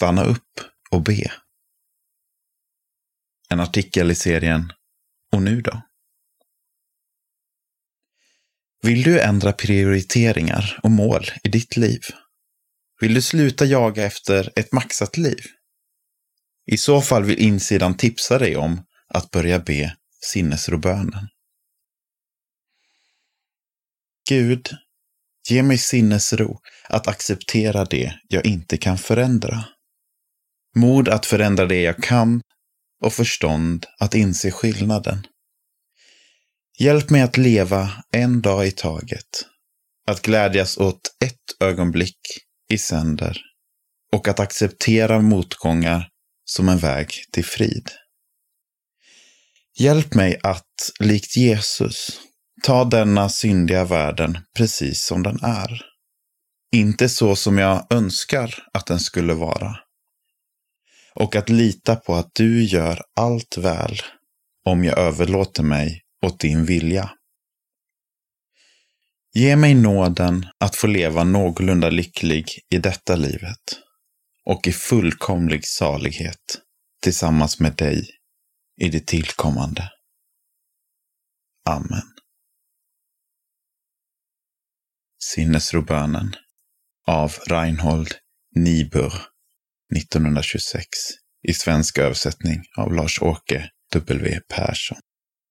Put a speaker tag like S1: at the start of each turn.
S1: stanna upp och be. En artikel i serien Och nu då? Vill du ändra prioriteringar och mål i ditt liv? Vill du sluta jaga efter ett maxat liv? I så fall vill insidan tipsa dig om att börja be sinnesrobönen. Gud, ge mig sinnesro att acceptera det jag inte kan förändra. Mod att förändra det jag kan och förstånd att inse skillnaden. Hjälp mig att leva en dag i taget. Att glädjas åt ett ögonblick i sänder och att acceptera motgångar som en väg till frid. Hjälp mig att, likt Jesus, ta denna syndiga världen precis som den är. Inte så som jag önskar att den skulle vara. Och att lita på att du gör allt väl om jag överlåter mig åt din vilja. Ge mig nåden att få leva någorlunda lycklig i detta livet och i fullkomlig salighet tillsammans med dig i det tillkommande. Amen. Sinnesrobönen av Reinhold Niebuhr 1926 i svensk översättning av Lars-Åke W. Persson.